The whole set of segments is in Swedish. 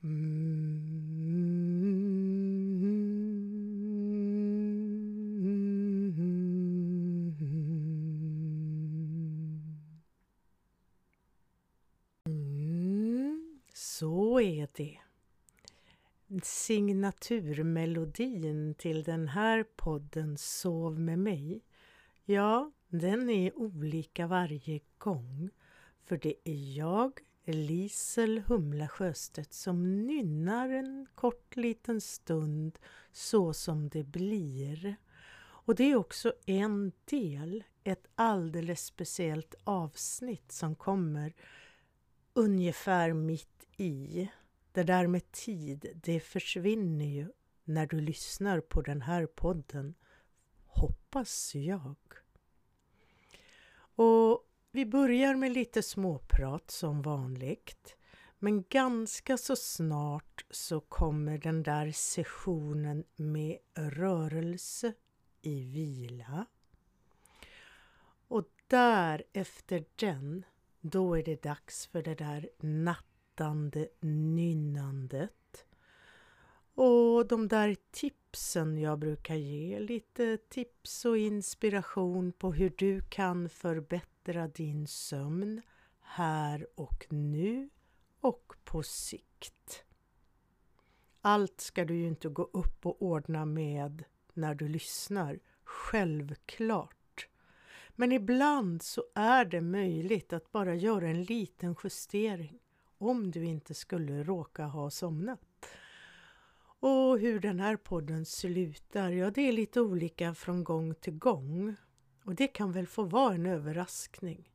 Så är det. Signaturmelodin till den här podden Sov med mig, ja, den är olika varje gång. För det är jag, Lisel Humla Sjöstedt, som nynnar en kort liten stund så som det blir. Och det är också en del, ett alldeles speciellt avsnitt som kommer ungefär mitt i. Det där med tid, det försvinner ju när du lyssnar på den här podden, hoppas jag. Och vi börjar med lite småprat som vanligt. Men ganska så snart så kommer den där sessionen med rörelse i vila. Och där efter den, då är det dags för det där nattande nynnandet. Och de där tipsen jag brukar ge, lite tips och inspiration på hur du kan förbättra din sömn här och nu och på sikt. Allt ska du ju inte gå upp och ordna med när du lyssnar, självklart. Men ibland så är det möjligt att bara göra en liten justering om du inte skulle råka ha somnat. Och hur den här podden slutar, ja det är lite olika från gång till gång. Och det kan väl få vara en överraskning.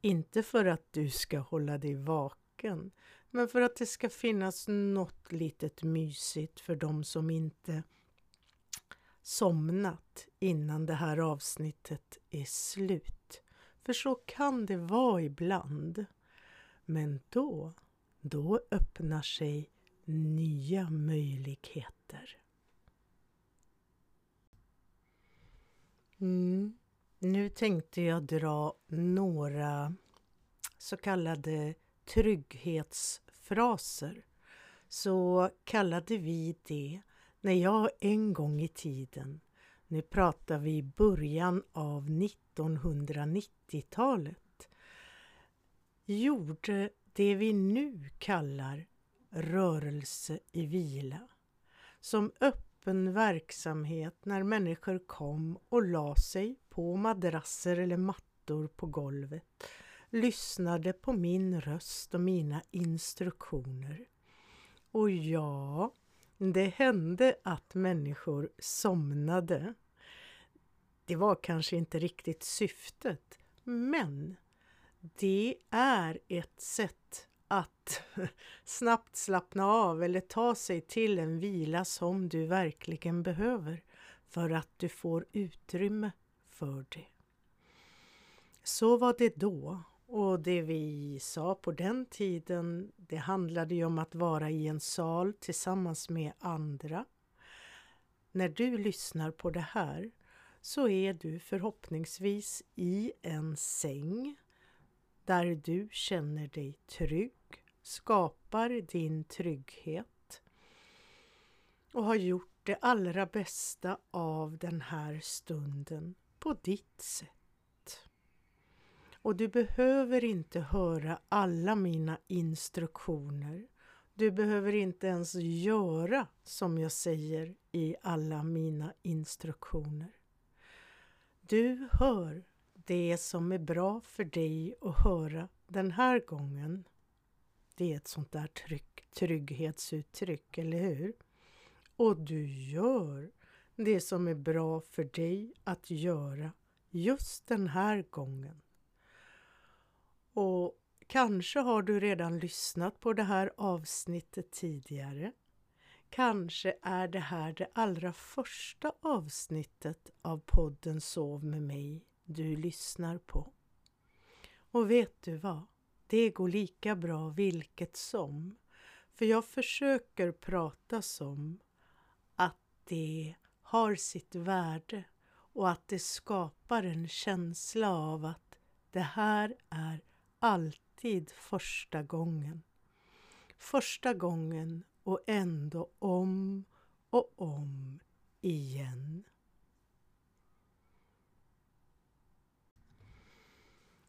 Inte för att du ska hålla dig vaken, men för att det ska finnas något litet mysigt för de som inte somnat innan det här avsnittet är slut. För så kan det vara ibland. Men då, då öppnar sig nya möjligheter. Mm. Nu tänkte jag dra några så kallade trygghetsfraser. Så kallade vi det när jag en gång i tiden, nu pratar vi början av 1990-talet, gjorde det vi nu kallar rörelse i vila. Som öppen verksamhet när människor kom och la sig på madrasser eller mattor på golvet, lyssnade på min röst och mina instruktioner. Och ja, det hände att människor somnade. Det var kanske inte riktigt syftet, men det är ett sätt att snabbt slappna av eller ta sig till en vila som du verkligen behöver för att du får utrymme för det. Så var det då och det vi sa på den tiden, det handlade ju om att vara i en sal tillsammans med andra. När du lyssnar på det här så är du förhoppningsvis i en säng där du känner dig trygg, skapar din trygghet och har gjort det allra bästa av den här stunden på ditt sätt. Och du behöver inte höra alla mina instruktioner. Du behöver inte ens göra som jag säger i alla mina instruktioner. Du hör det som är bra för dig att höra den här gången. Det är ett sånt där tryck, trygghetsuttryck, eller hur? Och du gör det som är bra för dig att göra just den här gången. Och kanske har du redan lyssnat på det här avsnittet tidigare. Kanske är det här det allra första avsnittet av podden Sov med mig du lyssnar på. Och vet du vad? Det går lika bra vilket som. För jag försöker prata som att det har sitt värde och att det skapar en känsla av att det här är alltid första gången. första gången och ändå om och om igen.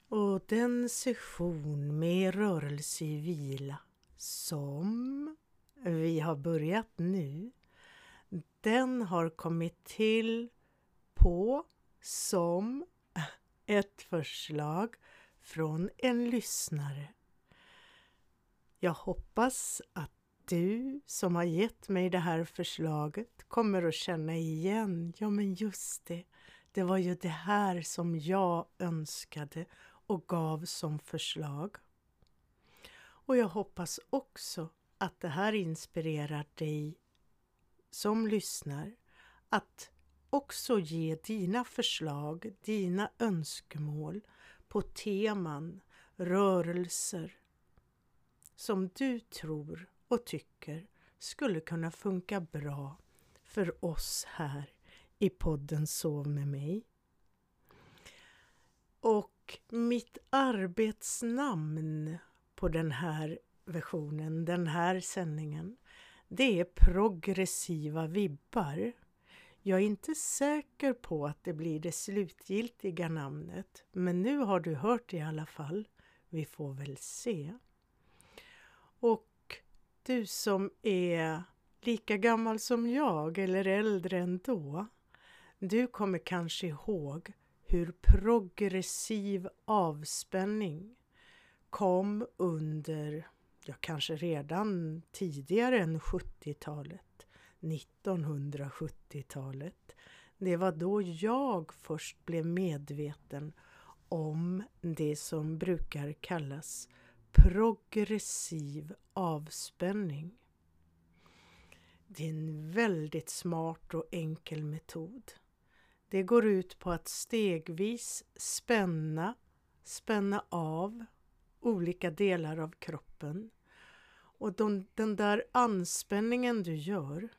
Och den session med rörelse i vila som vi har börjat nu, den har kommit till på som ett förslag från en lyssnare. Jag hoppas att du som har gett mig det här förslaget kommer att känna igen, ja men just det, det var ju det här som jag önskade och gav som förslag. Och jag hoppas också att det här inspirerar dig som lyssnar att också ge dina förslag, dina önskemål på teman, rörelser som du tror och tycker skulle kunna funka bra för oss här i podden Sov med mig. Och och mitt arbetsnamn på den här versionen, den här sändningen, det är progressiva vibbar. Jag är inte säker på att det blir det slutgiltiga namnet, men nu har du hört det i alla fall. Vi får väl se. Och du som är lika gammal som jag eller äldre ändå, du kommer kanske ihåg hur progressiv avspänning kom under, ja kanske redan tidigare än 70-talet, 1970-talet. Det var då jag först blev medveten om det som brukar kallas progressiv avspänning. Det är en väldigt smart och enkel metod. Det går ut på att stegvis spänna, spänna av olika delar av kroppen. Och de, den där anspänningen du gör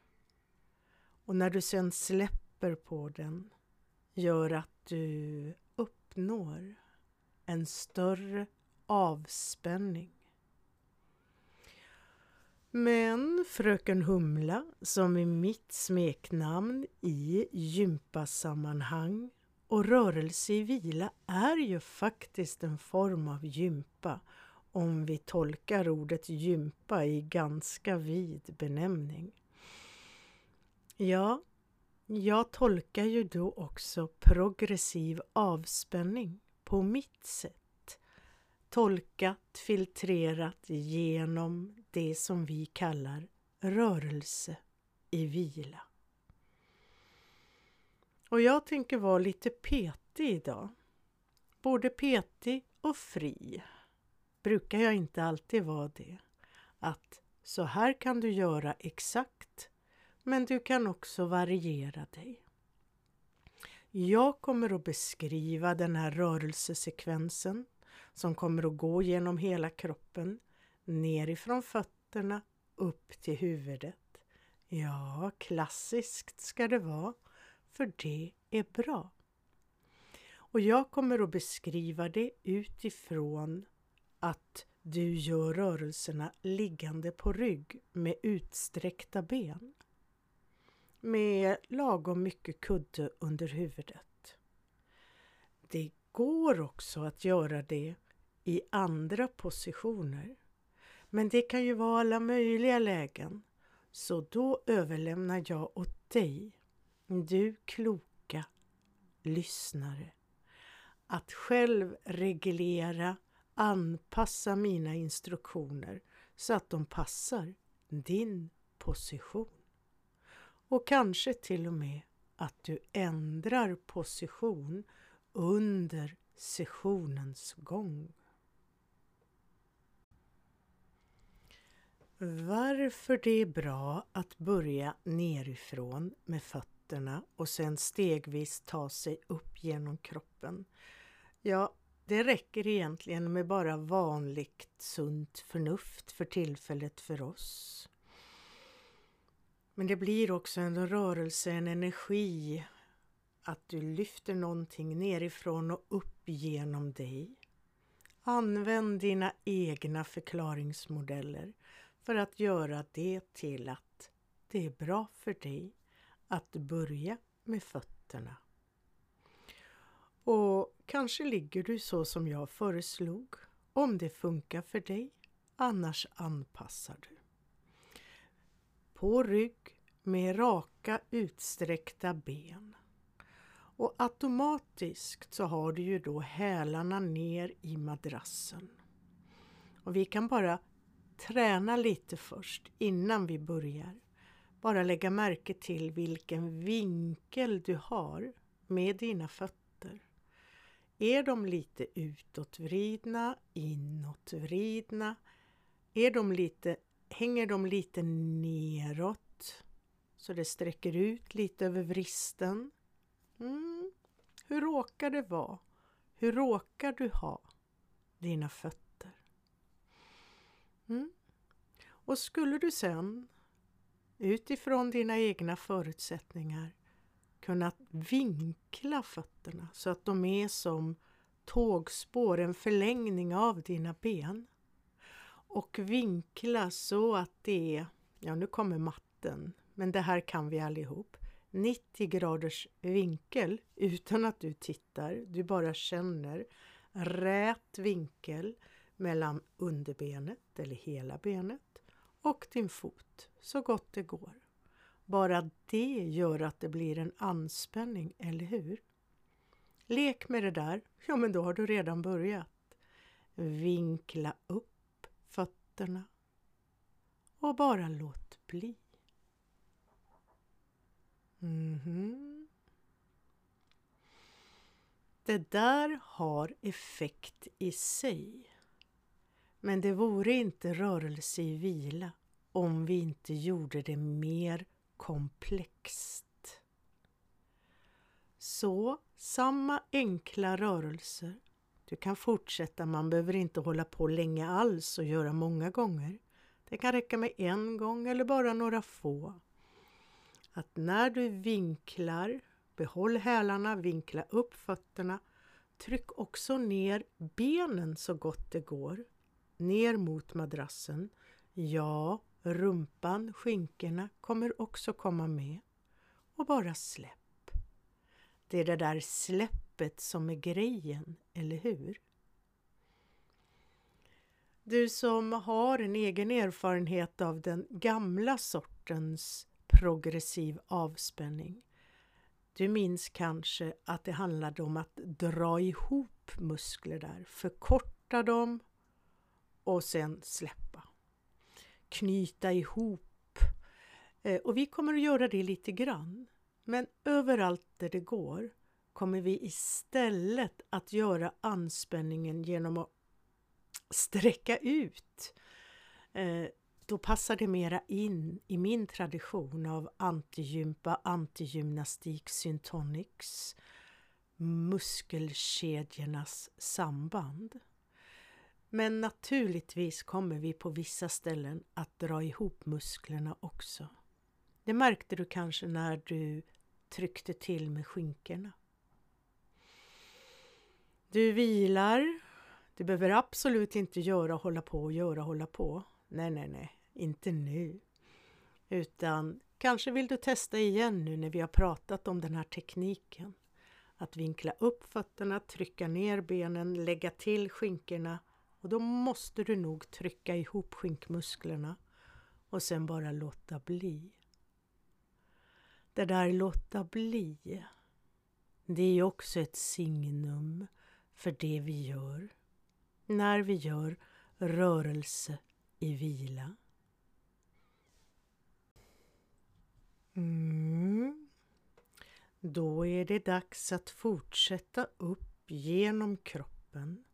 och när du sen släpper på den gör att du uppnår en större avspänning. Men Fröken Humla, som är mitt smeknamn i gympasammanhang och rörelse i vila är ju faktiskt en form av gympa om vi tolkar ordet gympa i ganska vid benämning. Ja, jag tolkar ju då också progressiv avspänning på mitt sätt. Tolkat, filtrerat genom det som vi kallar rörelse i vila. Och jag tänker vara lite petig idag. Både petig och fri. Brukar jag inte alltid vara det. Att så här kan du göra exakt, men du kan också variera dig. Jag kommer att beskriva den här rörelsesekvensen som kommer att gå genom hela kroppen, nerifrån fötterna upp till huvudet. Ja, klassiskt ska det vara för det är bra. Och jag kommer att beskriva det utifrån att du gör rörelserna liggande på rygg med utsträckta ben. Med lagom mycket kudde under huvudet. Det går också att göra det i andra positioner. Men det kan ju vara alla möjliga lägen. Så då överlämnar jag åt dig du kloka lyssnare, att själv reglera, anpassa mina instruktioner så att de passar din position. Och kanske till och med att du ändrar position under sessionens gång. Varför det är bra att börja nerifrån med fötterna och sen stegvis ta sig upp genom kroppen. Ja, det räcker egentligen med bara vanligt sunt förnuft för tillfället för oss. Men det blir också en rörelse, en energi, att du lyfter någonting nerifrån och upp genom dig. Använd dina egna förklaringsmodeller för att göra det till att det är bra för dig att börja med fötterna. Och kanske ligger du så som jag föreslog, om det funkar för dig, annars anpassar du. På rygg med raka utsträckta ben. Och automatiskt så har du ju då hälarna ner i madrassen. Och vi kan bara träna lite först innan vi börjar. Bara lägga märke till vilken vinkel du har med dina fötter. Är de lite utåtvridna, inåtvridna? Är de lite, hänger de lite neråt så det sträcker ut lite över vristen? Mm. Hur råkar det vara? Hur råkar du ha dina fötter? Mm. Och skulle du sen utifrån dina egna förutsättningar kunna vinkla fötterna så att de är som tågspår, en förlängning av dina ben. Och vinkla så att det är, ja nu kommer matten, men det här kan vi allihop. 90 graders vinkel utan att du tittar, du bara känner rät vinkel mellan underbenet eller hela benet och din fot så gott det går. Bara det gör att det blir en anspänning, eller hur? Lek med det där, ja men då har du redan börjat. Vinkla upp fötterna och bara låt bli. Mm -hmm. Det där har effekt i sig. Men det vore inte rörelse i vila om vi inte gjorde det mer komplext. Så samma enkla rörelser. Du kan fortsätta, man behöver inte hålla på länge alls och göra många gånger. Det kan räcka med en gång eller bara några få. Att när du vinklar, behåll hälarna, vinkla upp fötterna. Tryck också ner benen så gott det går. Ner mot madrassen. Ja, rumpan, skinkorna kommer också komma med. Och bara släpp. Det är det där släppet som är grejen, eller hur? Du som har en egen erfarenhet av den gamla sortens progressiv avspänning. Du minns kanske att det handlade om att dra ihop muskler där, förkorta dem och sen släppa knyta ihop. Eh, och vi kommer att göra det lite grann. Men överallt där det går kommer vi istället att göra anspänningen genom att sträcka ut. Eh, då passar det mera in i min tradition av antigympa, antigymnastik, syntonics, muskelkedjornas samband. Men naturligtvis kommer vi på vissa ställen att dra ihop musklerna också. Det märkte du kanske när du tryckte till med skinkorna. Du vilar. Du behöver absolut inte göra, hålla på göra, hålla på. Nej, nej, nej, inte nu. Utan kanske vill du testa igen nu när vi har pratat om den här tekniken. Att vinkla upp fötterna, trycka ner benen, lägga till skinkorna och då måste du nog trycka ihop skinkmusklerna och sen bara låta bli. Det där låta bli, det är också ett signum för det vi gör när vi gör rörelse i vila. Mm. Då är det dags att fortsätta upp genom kroppen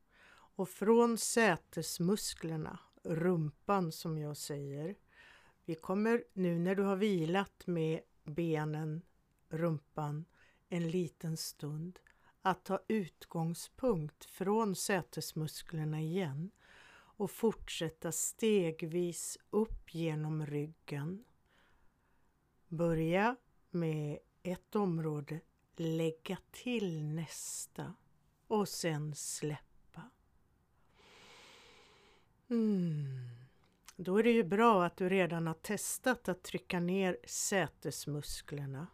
och från sätesmusklerna, rumpan som jag säger. Vi kommer nu när du har vilat med benen, rumpan en liten stund att ta utgångspunkt från sätesmusklerna igen och fortsätta stegvis upp genom ryggen. Börja med ett område, lägga till nästa och sen släpp Mm. Då är det ju bra att du redan har testat att trycka ner sätesmusklerna.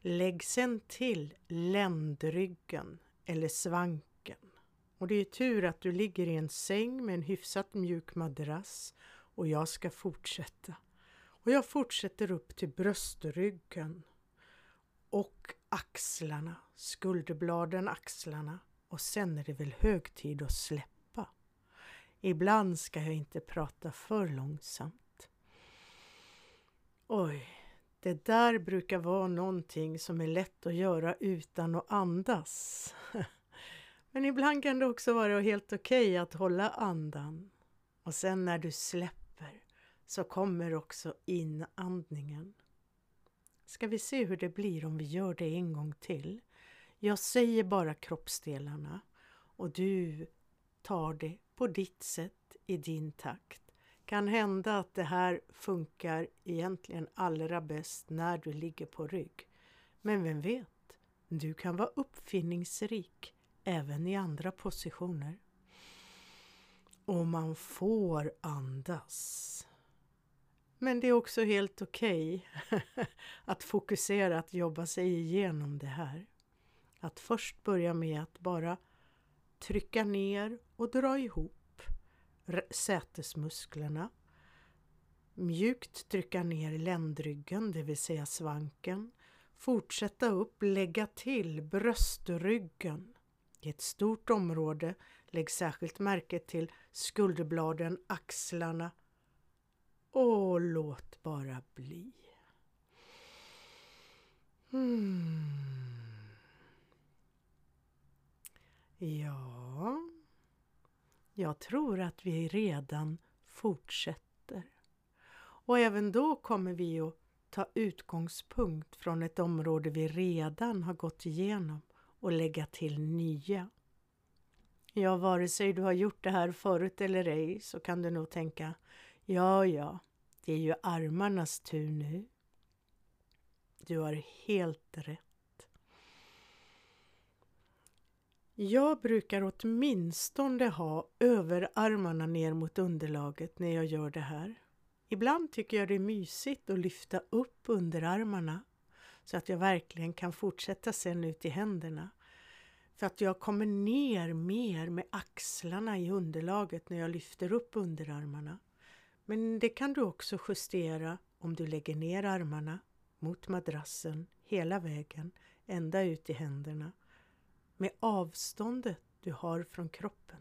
Lägg sen till ländryggen eller svanken. Och det är tur att du ligger i en säng med en hyfsat mjuk madrass och jag ska fortsätta. Och jag fortsätter upp till bröstryggen och axlarna, skulderbladen, axlarna och sen är det väl hög tid att släppa. Ibland ska jag inte prata för långsamt. Oj, det där brukar vara någonting som är lätt att göra utan att andas. Men ibland kan det också vara helt okej okay att hålla andan. Och sen när du släpper så kommer också inandningen. Ska vi se hur det blir om vi gör det en gång till? Jag säger bara kroppsdelarna och du tar det på ditt sätt i din takt. Kan hända att det här funkar egentligen allra bäst när du ligger på rygg. Men vem vet, du kan vara uppfinningsrik även i andra positioner. Och man får andas. Men det är också helt okej okay att fokusera, att jobba sig igenom det här. Att först börja med att bara trycka ner och dra ihop sätesmusklerna. Mjukt trycka ner ländryggen, det vill säga svanken. Fortsätta upp, lägga till bröstryggen. I ett stort område, lägg särskilt märke till skulderbladen, axlarna och låt bara bli. Hmm. Ja, jag tror att vi redan fortsätter. Och även då kommer vi att ta utgångspunkt från ett område vi redan har gått igenom och lägga till nya. Ja, vare sig du har gjort det här förut eller ej så kan du nog tänka Ja, ja, det är ju armarnas tur nu. Du har helt rätt. Jag brukar åtminstone ha överarmarna ner mot underlaget när jag gör det här. Ibland tycker jag det är mysigt att lyfta upp underarmarna så att jag verkligen kan fortsätta sen ut i händerna. För att jag kommer ner mer med axlarna i underlaget när jag lyfter upp underarmarna. Men det kan du också justera om du lägger ner armarna mot madrassen hela vägen ända ut i händerna med avståndet du har från kroppen.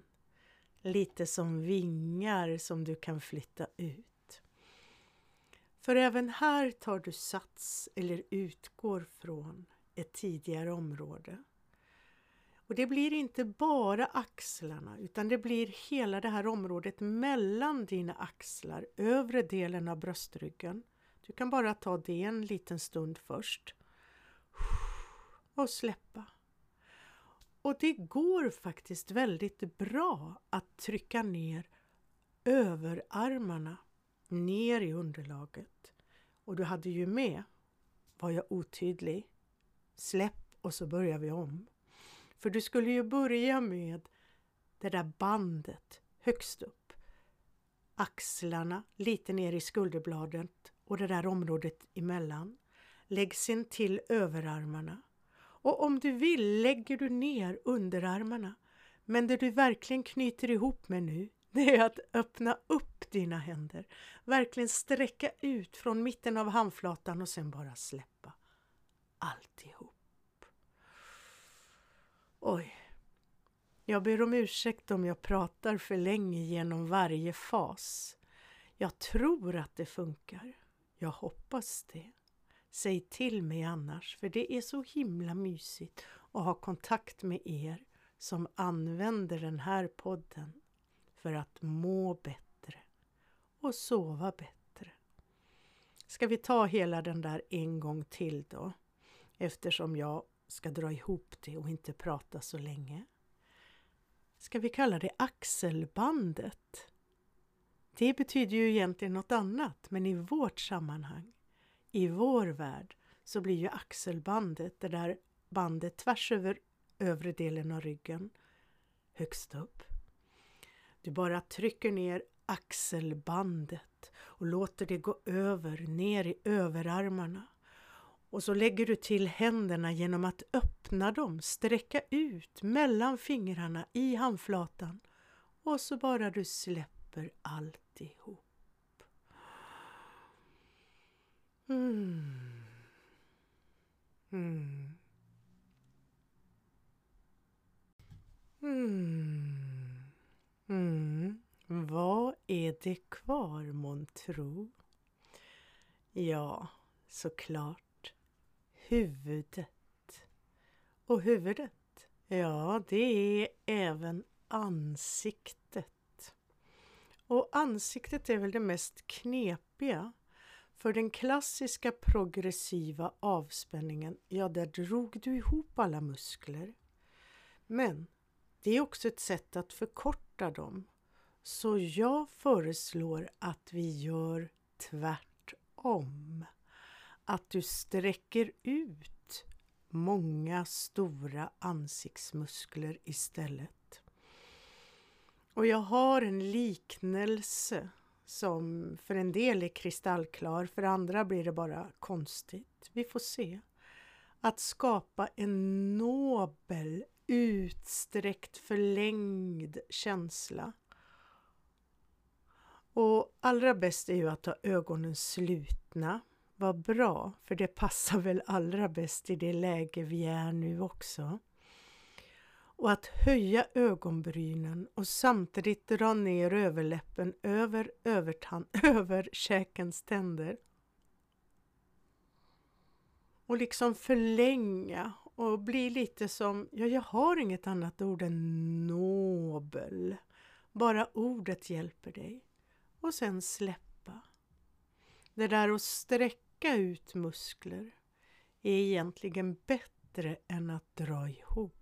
Lite som vingar som du kan flytta ut. För även här tar du sats eller utgår från ett tidigare område. Och det blir inte bara axlarna utan det blir hela det här området mellan dina axlar, övre delen av bröstryggen. Du kan bara ta det en liten stund först. Och släppa. Och det går faktiskt väldigt bra att trycka ner överarmarna ner i underlaget. Och du hade ju med, var jag otydlig, släpp och så börjar vi om. För du skulle ju börja med det där bandet högst upp. Axlarna lite ner i skulderbladet och det där området emellan. Lägg sen till överarmarna. Och om du vill lägger du ner underarmarna. Men det du verkligen knyter ihop med nu, det är att öppna upp dina händer. Verkligen sträcka ut från mitten av handflatan och sen bara släppa alltihop. Oj. Jag ber om ursäkt om jag pratar för länge genom varje fas. Jag tror att det funkar. Jag hoppas det. Säg till mig annars, för det är så himla mysigt att ha kontakt med er som använder den här podden för att må bättre och sova bättre. Ska vi ta hela den där en gång till då? Eftersom jag ska dra ihop det och inte prata så länge. Ska vi kalla det axelbandet? Det betyder ju egentligen något annat, men i vårt sammanhang, i vår värld, så blir ju axelbandet, det där bandet tvärs över övre delen av ryggen, högst upp. Du bara trycker ner axelbandet och låter det gå över ner i överarmarna. Och så lägger du till händerna genom att öppna dem, sträcka ut mellan fingrarna i handflatan och så bara du släpper alltihop. Mm. Mm. Mm. Mm. Vad är det kvar månntro? Ja, såklart huvudet. Och huvudet, ja det är även ansiktet. Och ansiktet är väl det mest knepiga. För den klassiska progressiva avspänningen, ja där drog du ihop alla muskler. Men det är också ett sätt att förkorta dem. Så jag föreslår att vi gör tvärtom. Att du sträcker ut många stora ansiktsmuskler istället. Och jag har en liknelse som för en del är kristallklar, för andra blir det bara konstigt. Vi får se. Att skapa en nobel, utsträckt, förlängd känsla. Och allra bäst är ju att ha ögonen slutna. Vad bra, för det passar väl allra bäst i det läge vi är nu också och att höja ögonbrynen och samtidigt dra ner överläppen över, övertan, över käkens tänder. Och liksom förlänga och bli lite som, ja jag har inget annat ord än nobel. Bara ordet hjälper dig. Och sen släppa. Det där att sträcka ut muskler är egentligen bättre än att dra ihop.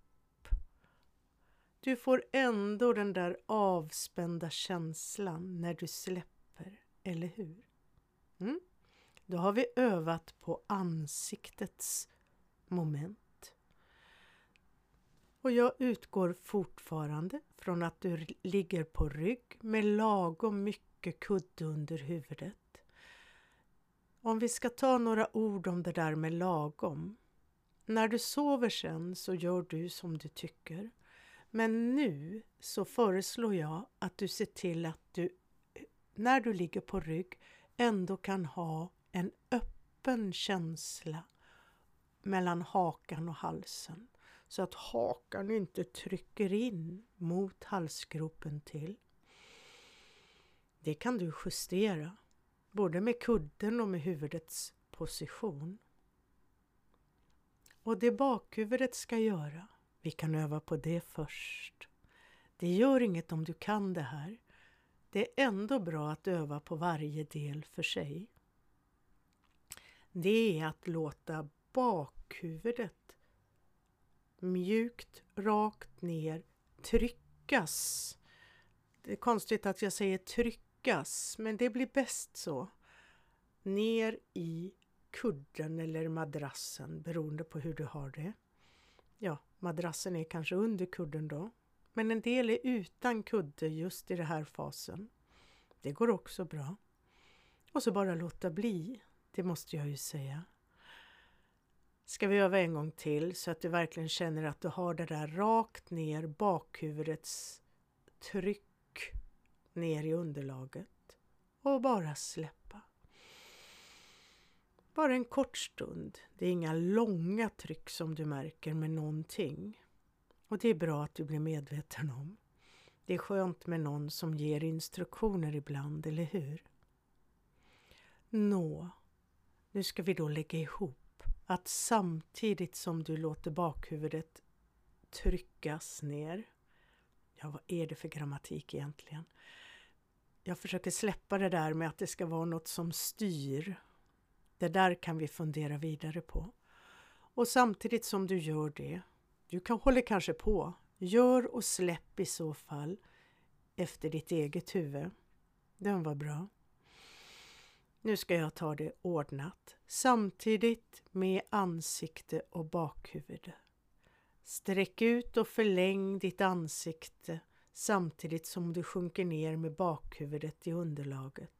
Du får ändå den där avspända känslan när du släpper, eller hur? Mm? Då har vi övat på ansiktets moment. Och jag utgår fortfarande från att du ligger på rygg med lagom mycket kudde under huvudet. Om vi ska ta några ord om det där med lagom. När du sover sen så gör du som du tycker. Men nu så föreslår jag att du ser till att du när du ligger på rygg ändå kan ha en öppen känsla mellan hakan och halsen så att hakan inte trycker in mot halsgropen till. Det kan du justera både med kudden och med huvudets position. Och det bakhuvudet ska göra vi kan öva på det först. Det gör inget om du kan det här. Det är ändå bra att öva på varje del för sig. Det är att låta bakhuvudet mjukt rakt ner tryckas. Det är konstigt att jag säger tryckas, men det blir bäst så. Ner i kudden eller madrassen beroende på hur du har det. Ja, madrassen är kanske under kudden då. Men en del är utan kudde just i den här fasen. Det går också bra. Och så bara låta bli, det måste jag ju säga. Ska vi öva en gång till så att du verkligen känner att du har det där rakt ner bakhuvudets tryck ner i underlaget och bara släpp. Bara en kort stund. Det är inga långa tryck som du märker med någonting. Och det är bra att du blir medveten om. Det är skönt med någon som ger instruktioner ibland, eller hur? Nå, nu ska vi då lägga ihop att samtidigt som du låter bakhuvudet tryckas ner. Ja, vad är det för grammatik egentligen? Jag försöker släppa det där med att det ska vara något som styr det där kan vi fundera vidare på. Och samtidigt som du gör det, du kan, håller kanske på, gör och släpp i så fall efter ditt eget huvud. Den var bra. Nu ska jag ta det ordnat, samtidigt med ansikte och bakhuvud. Sträck ut och förläng ditt ansikte samtidigt som du sjunker ner med bakhuvudet i underlaget.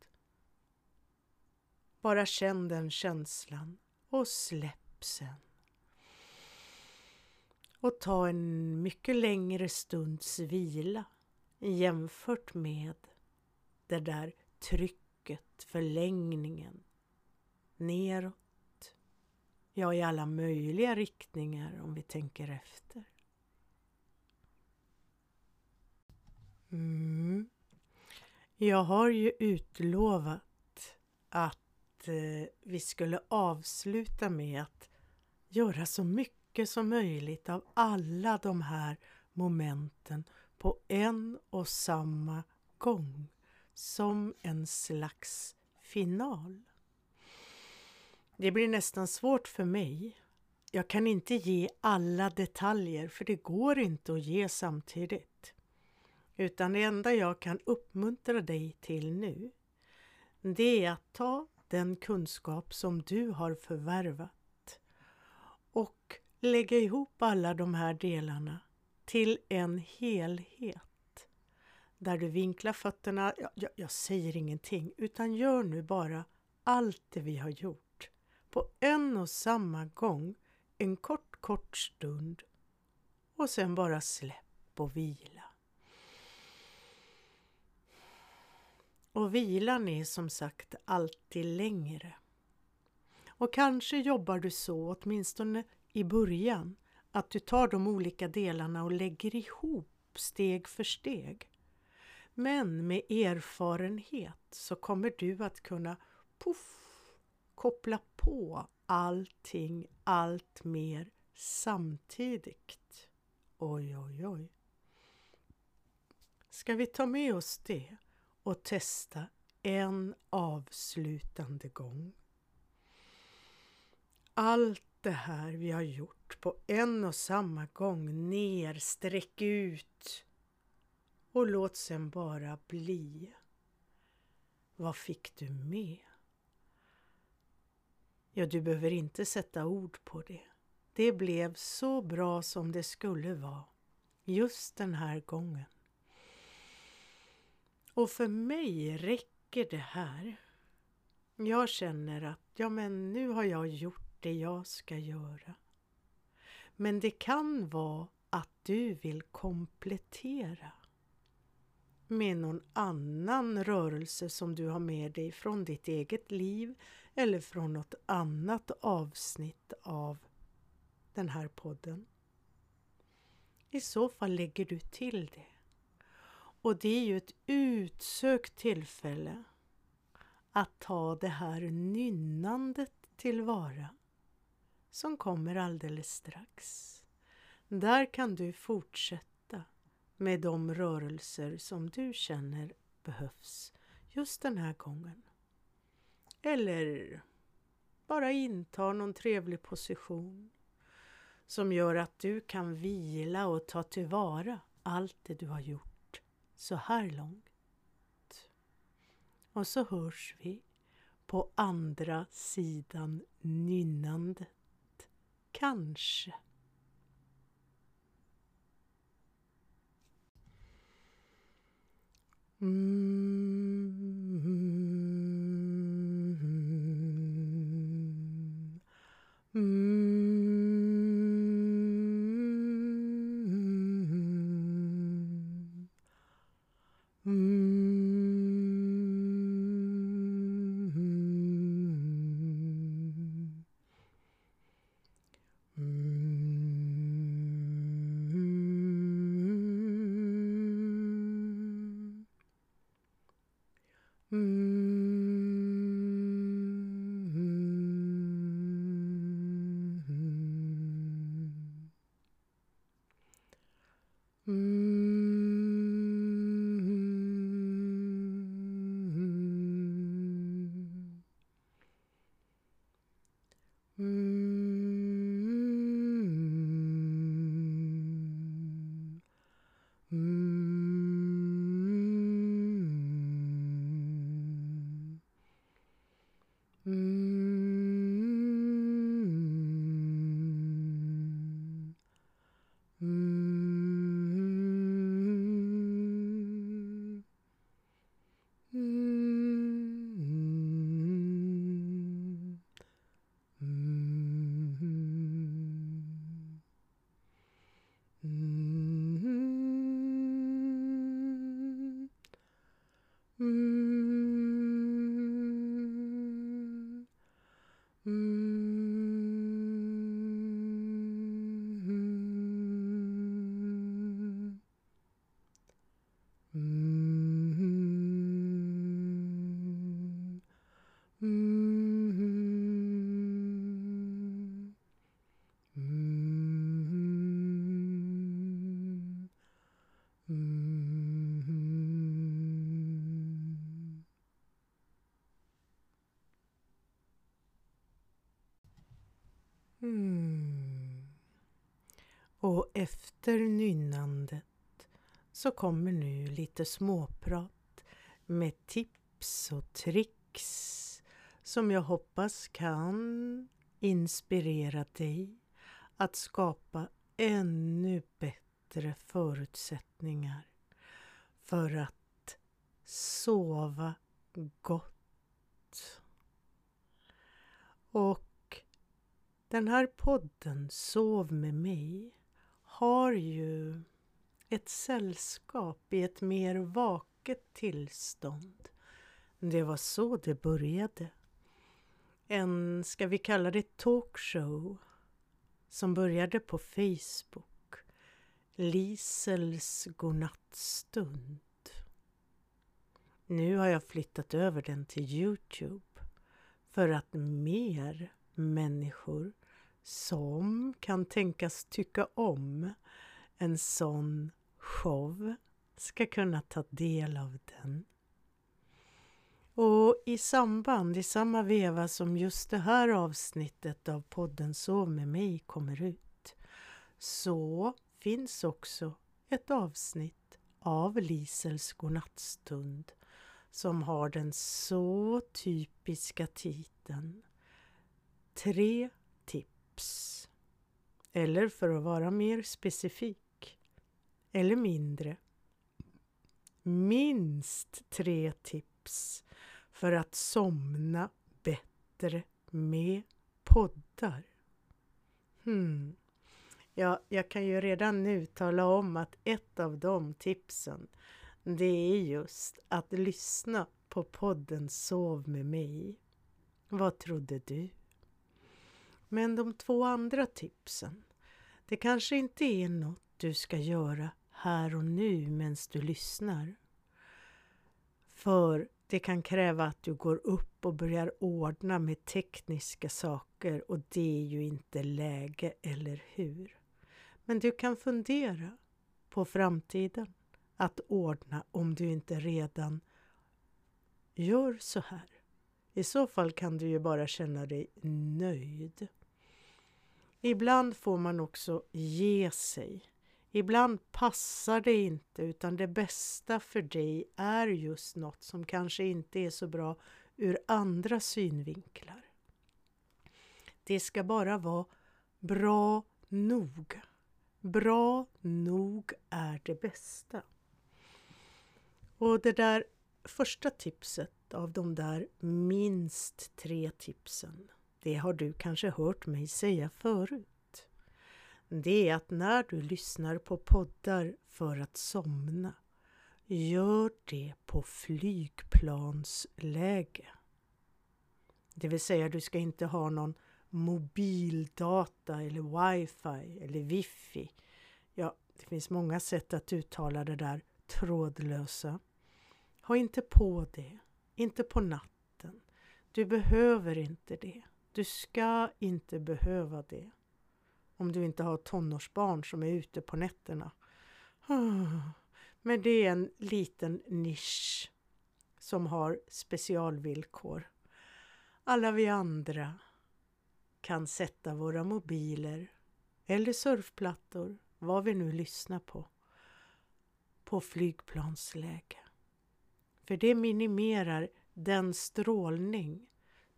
Bara känn den känslan och släpp sen. Och ta en mycket längre stunds vila jämfört med det där trycket, förlängningen, neråt, ja i alla möjliga riktningar om vi tänker efter. Mm. Jag har ju utlovat att eh, vi skulle avsluta med att göra så mycket som möjligt av alla de här momenten på en och samma gång som en slags final. Det blir nästan svårt för mig. Jag kan inte ge alla detaljer för det går inte att ge samtidigt. Utan det enda jag kan uppmuntra dig till nu det är att ta den kunskap som du har förvärvat och lägga ihop alla de här delarna till en helhet. Där du vinklar fötterna, jag, jag säger ingenting, utan gör nu bara allt det vi har gjort på en och samma gång en kort, kort stund och sen bara släpp och vila. Och vilan är som sagt alltid längre. Och kanske jobbar du så, åtminstone i början, att du tar de olika delarna och lägger ihop steg för steg. Men med erfarenhet så kommer du att kunna puff, koppla på allting allt mer samtidigt. Oj, oj, oj. Ska vi ta med oss det och testa en avslutande gång? Allt det här vi har gjort på en och samma gång ner, sträck ut och låt sen bara bli. Vad fick du med? Ja, du behöver inte sätta ord på det. Det blev så bra som det skulle vara just den här gången. Och för mig räcker det här. Jag känner att ja, men nu har jag gjort det jag ska göra. Men det kan vara att du vill komplettera med någon annan rörelse som du har med dig från ditt eget liv eller från något annat avsnitt av den här podden. I så fall lägger du till det. Och det är ju ett utsökt tillfälle att ta det här nynnandet tillvara som kommer alldeles strax. Där kan du fortsätta med de rörelser som du känner behövs just den här gången. Eller bara inta någon trevlig position som gör att du kan vila och ta tillvara allt det du har gjort så här långt. Och så hörs vi på andra sidan nynnandet. Kanske. Mm. Mm. Efter nynnandet så kommer nu lite småprat med tips och tricks som jag hoppas kan inspirera dig att skapa ännu bättre förutsättningar för att sova gott. Och den här podden Sov med mig har ju ett sällskap i ett mer vaket tillstånd. Det var så det började. En, ska vi kalla det talkshow, som började på Facebook. Lisels godnattstund. Nu har jag flyttat över den till Youtube för att mer människor som kan tänkas tycka om en sån show ska kunna ta del av den. Och i samband, i samma veva som just det här avsnittet av podden Sov med mig kommer ut, så finns också ett avsnitt av Lisels godnattstund som har den så typiska titeln Tre kollaps. Eller för att vara mer specifik, eller mindre, minst tre tips för att somna bättre med poddar. Hmm. Ja, jag kan ju redan nu tala om att ett av de tipsen det är just att lyssna på podden Sov med mig. Vad trodde du? Men de två andra tipsen, det kanske inte är något du ska göra här och nu medan du lyssnar. För det kan kräva att du går upp och börjar ordna med tekniska saker och det är ju inte läge, eller hur? Men du kan fundera på framtiden att ordna om du inte redan gör så här. I så fall kan du ju bara känna dig nöjd. Ibland får man också ge sig. Ibland passar det inte utan det bästa för dig är just något som kanske inte är så bra ur andra synvinklar. Det ska bara vara bra nog. Bra nog är det bästa. Och det där första tipset av de där minst tre tipsen, det har du kanske hört mig säga förut. Det är att när du lyssnar på poddar för att somna, gör det på flygplansläge. Det vill säga, du ska inte ha någon mobildata eller wifi eller wifi. Ja, det finns många sätt att uttala det där trådlösa. Ha inte på det, inte på natten. Du behöver inte det. Du ska inte behöva det. Om du inte har tonårsbarn som är ute på nätterna. Men det är en liten nisch som har specialvillkor. Alla vi andra kan sätta våra mobiler eller surfplattor, vad vi nu lyssnar på, på flygplansläge. För det minimerar den strålning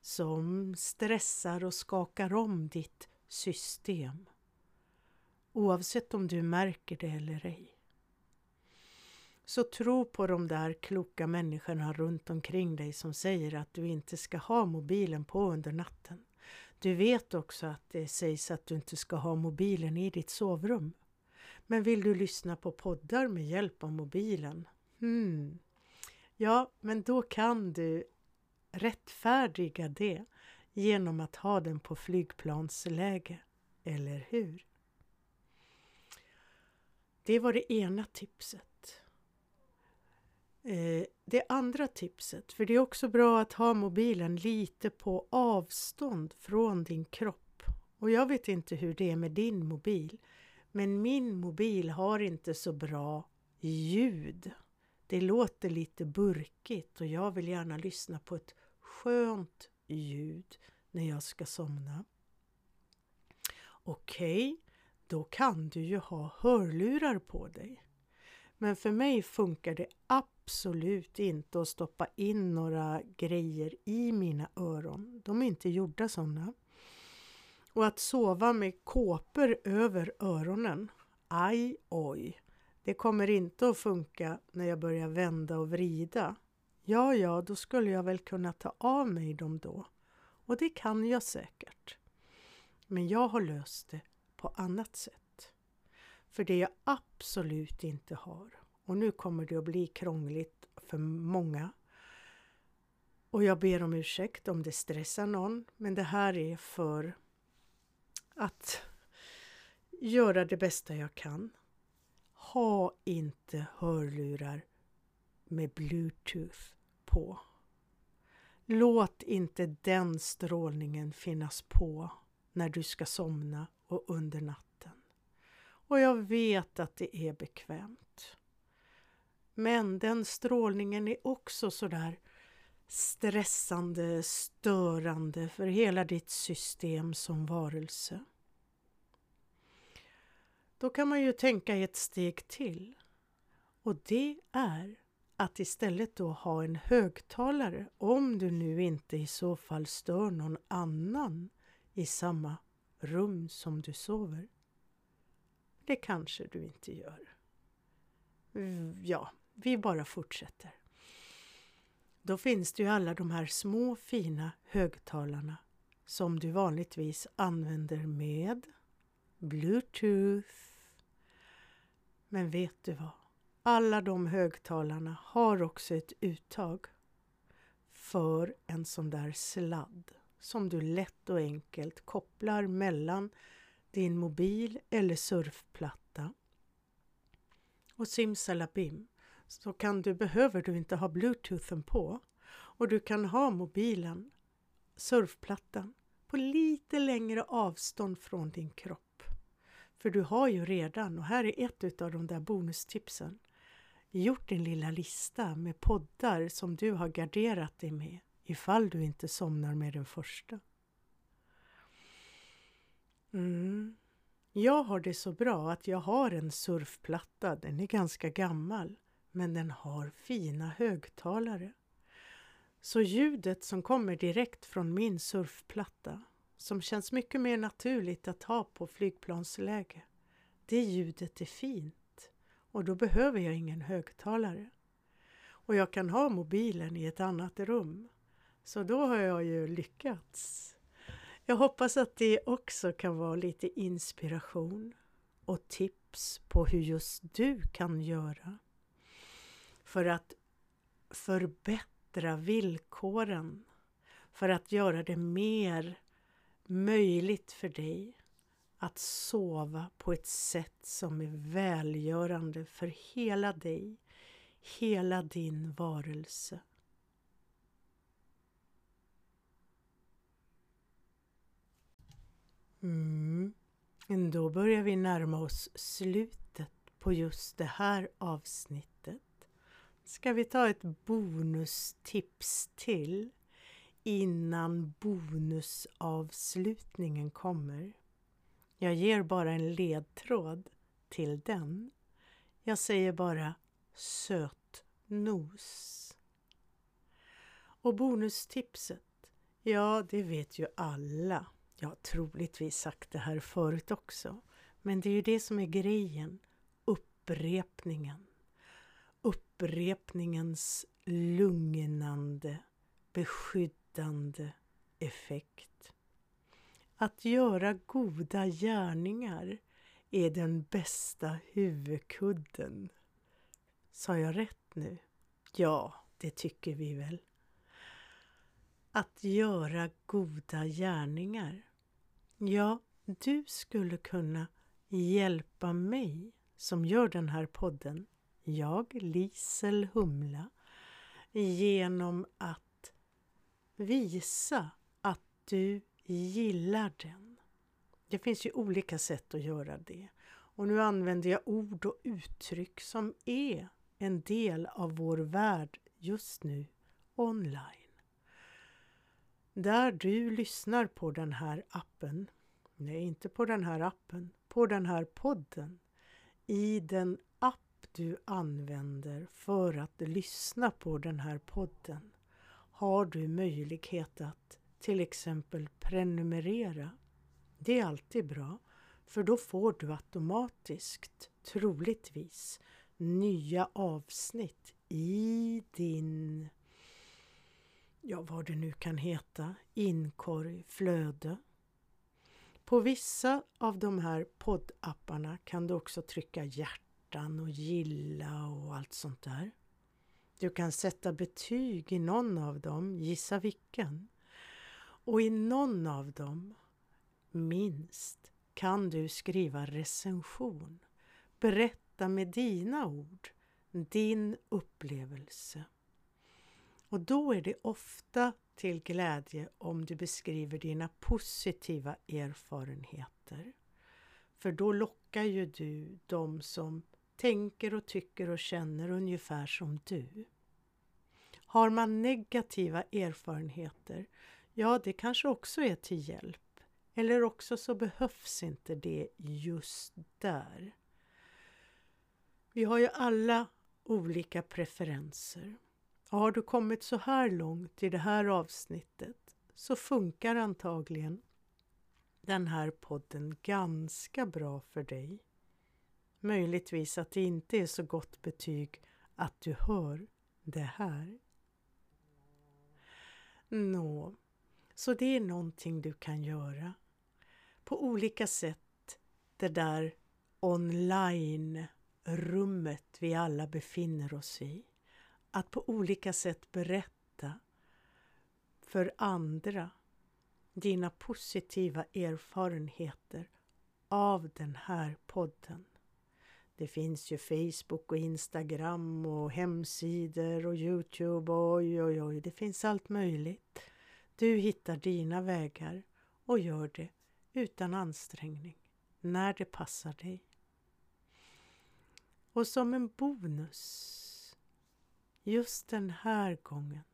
som stressar och skakar om ditt system. Oavsett om du märker det eller ej. Så tro på de där kloka människorna runt omkring dig som säger att du inte ska ha mobilen på under natten. Du vet också att det sägs att du inte ska ha mobilen i ditt sovrum. Men vill du lyssna på poddar med hjälp av mobilen? Hmm. Ja, men då kan du rättfärdiga det genom att ha den på flygplansläge, eller hur? Det var det ena tipset. Eh, det andra tipset, för det är också bra att ha mobilen lite på avstånd från din kropp. Och jag vet inte hur det är med din mobil, men min mobil har inte så bra ljud. Det låter lite burkigt och jag vill gärna lyssna på ett skönt ljud när jag ska somna. Okej, okay, då kan du ju ha hörlurar på dig. Men för mig funkar det absolut inte att stoppa in några grejer i mina öron. De är inte gjorda sådana. Och att sova med kåpor över öronen, aj oj, det kommer inte att funka när jag börjar vända och vrida. Ja, ja, då skulle jag väl kunna ta av mig dem då. Och det kan jag säkert. Men jag har löst det på annat sätt. För det jag absolut inte har, och nu kommer det att bli krångligt för många, och jag ber om ursäkt om det stressar någon, men det här är för att göra det bästa jag kan. Ha inte hörlurar med bluetooth på. Låt inte den strålningen finnas på när du ska somna och under natten. Och jag vet att det är bekvämt. Men den strålningen är också sådär stressande, störande för hela ditt system som varelse. Då kan man ju tänka ett steg till. Och det är att istället då ha en högtalare om du nu inte i så fall stör någon annan i samma rum som du sover. Det kanske du inte gör. Ja, vi bara fortsätter. Då finns det ju alla de här små fina högtalarna som du vanligtvis använder med Bluetooth. Men vet du vad? Alla de högtalarna har också ett uttag för en sån där sladd som du lätt och enkelt kopplar mellan din mobil eller surfplatta. Och simsalabim så kan du, behöver du inte ha bluetoothen på och du kan ha mobilen, surfplattan, på lite längre avstånd från din kropp. För du har ju redan, och här är ett av de där bonustipsen, gjort din lilla lista med poddar som du har garderat dig med ifall du inte somnar med den första. Mm. Jag har det så bra att jag har en surfplatta, den är ganska gammal, men den har fina högtalare. Så ljudet som kommer direkt från min surfplatta, som känns mycket mer naturligt att ha på flygplansläge, det ljudet är fint och då behöver jag ingen högtalare. Och jag kan ha mobilen i ett annat rum så då har jag ju lyckats. Jag hoppas att det också kan vara lite inspiration och tips på hur just du kan göra för att förbättra villkoren, för att göra det mer möjligt för dig att sova på ett sätt som är välgörande för hela dig, hela din varelse. Mm. Då börjar vi närma oss slutet på just det här avsnittet. Ska vi ta ett bonustips till innan bonusavslutningen kommer? Jag ger bara en ledtråd till den. Jag säger bara sötnos. Och bonustipset, ja det vet ju alla jag har troligtvis sagt det här förut också, men det är ju det som är grejen, upprepningen. Upprepningens lugnande, beskyddande effekt. Att göra goda gärningar är den bästa huvudkudden. Sa jag rätt nu? Ja, det tycker vi väl. Att göra goda gärningar Ja, du skulle kunna hjälpa mig som gör den här podden, jag Lisel Humla, genom att visa att du gillar den. Det finns ju olika sätt att göra det. Och nu använder jag ord och uttryck som är en del av vår värld just nu online. Där du lyssnar på den här appen Nej, inte på den här appen. På den här podden. I den app du använder för att lyssna på den här podden har du möjlighet att till exempel prenumerera. Det är alltid bra, för då får du automatiskt, troligtvis, nya avsnitt i din, ja vad det nu kan heta, inkorg, flöde. På vissa av de här poddapparna kan du också trycka hjärtan och gilla och allt sånt där. Du kan sätta betyg i någon av dem, gissa vilken. Och i någon av dem, minst, kan du skriva recension. Berätta med dina ord, din upplevelse. Och då är det ofta till glädje om du beskriver dina positiva erfarenheter. För då lockar ju du de som tänker och tycker och känner ungefär som du. Har man negativa erfarenheter, ja det kanske också är till hjälp. Eller också så behövs inte det just där. Vi har ju alla olika preferenser. Och har du kommit så här långt i det här avsnittet så funkar antagligen den här podden ganska bra för dig. Möjligtvis att det inte är så gott betyg att du hör det här. Nå, så det är någonting du kan göra på olika sätt det där online-rummet vi alla befinner oss i. Att på olika sätt berätta för andra dina positiva erfarenheter av den här podden. Det finns ju Facebook och Instagram och hemsidor och Youtube och oj oj oj, det finns allt möjligt. Du hittar dina vägar och gör det utan ansträngning, när det passar dig. Och som en bonus, just den här gången,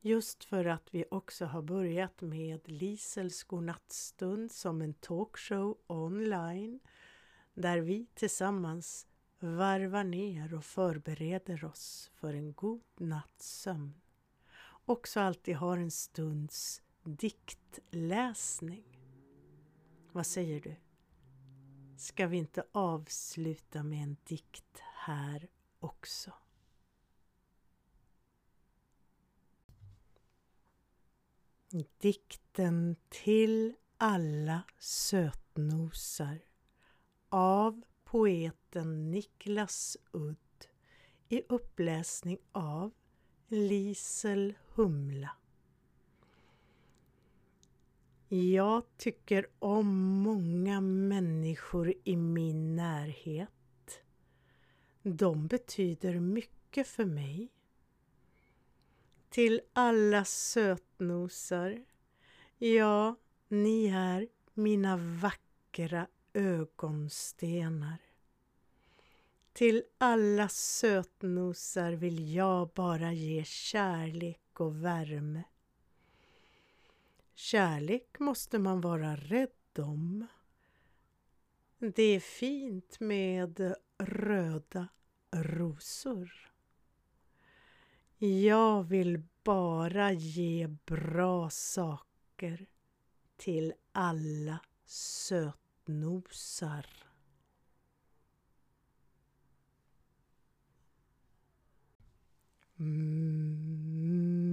just för att vi också har börjat med Lisels godnattstund som en talkshow online där vi tillsammans varvar ner och förbereder oss för en god natts sömn. Också alltid har en stunds diktläsning. Vad säger du? Ska vi inte avsluta med en dikt här också? Dikten till alla sötnosar av poeten Niklas Udd i uppläsning av Lisel Humla. Jag tycker om många människor i min närhet. De betyder mycket för mig. Till alla sötnosar, ja, ni är mina vackra ögonstenar. Till alla sötnosar vill jag bara ge kärlek och värme. Kärlek måste man vara rädd om. Det är fint med röda rosor. Jag vill bara ge bra saker till alla sötnosar nosar. Mm.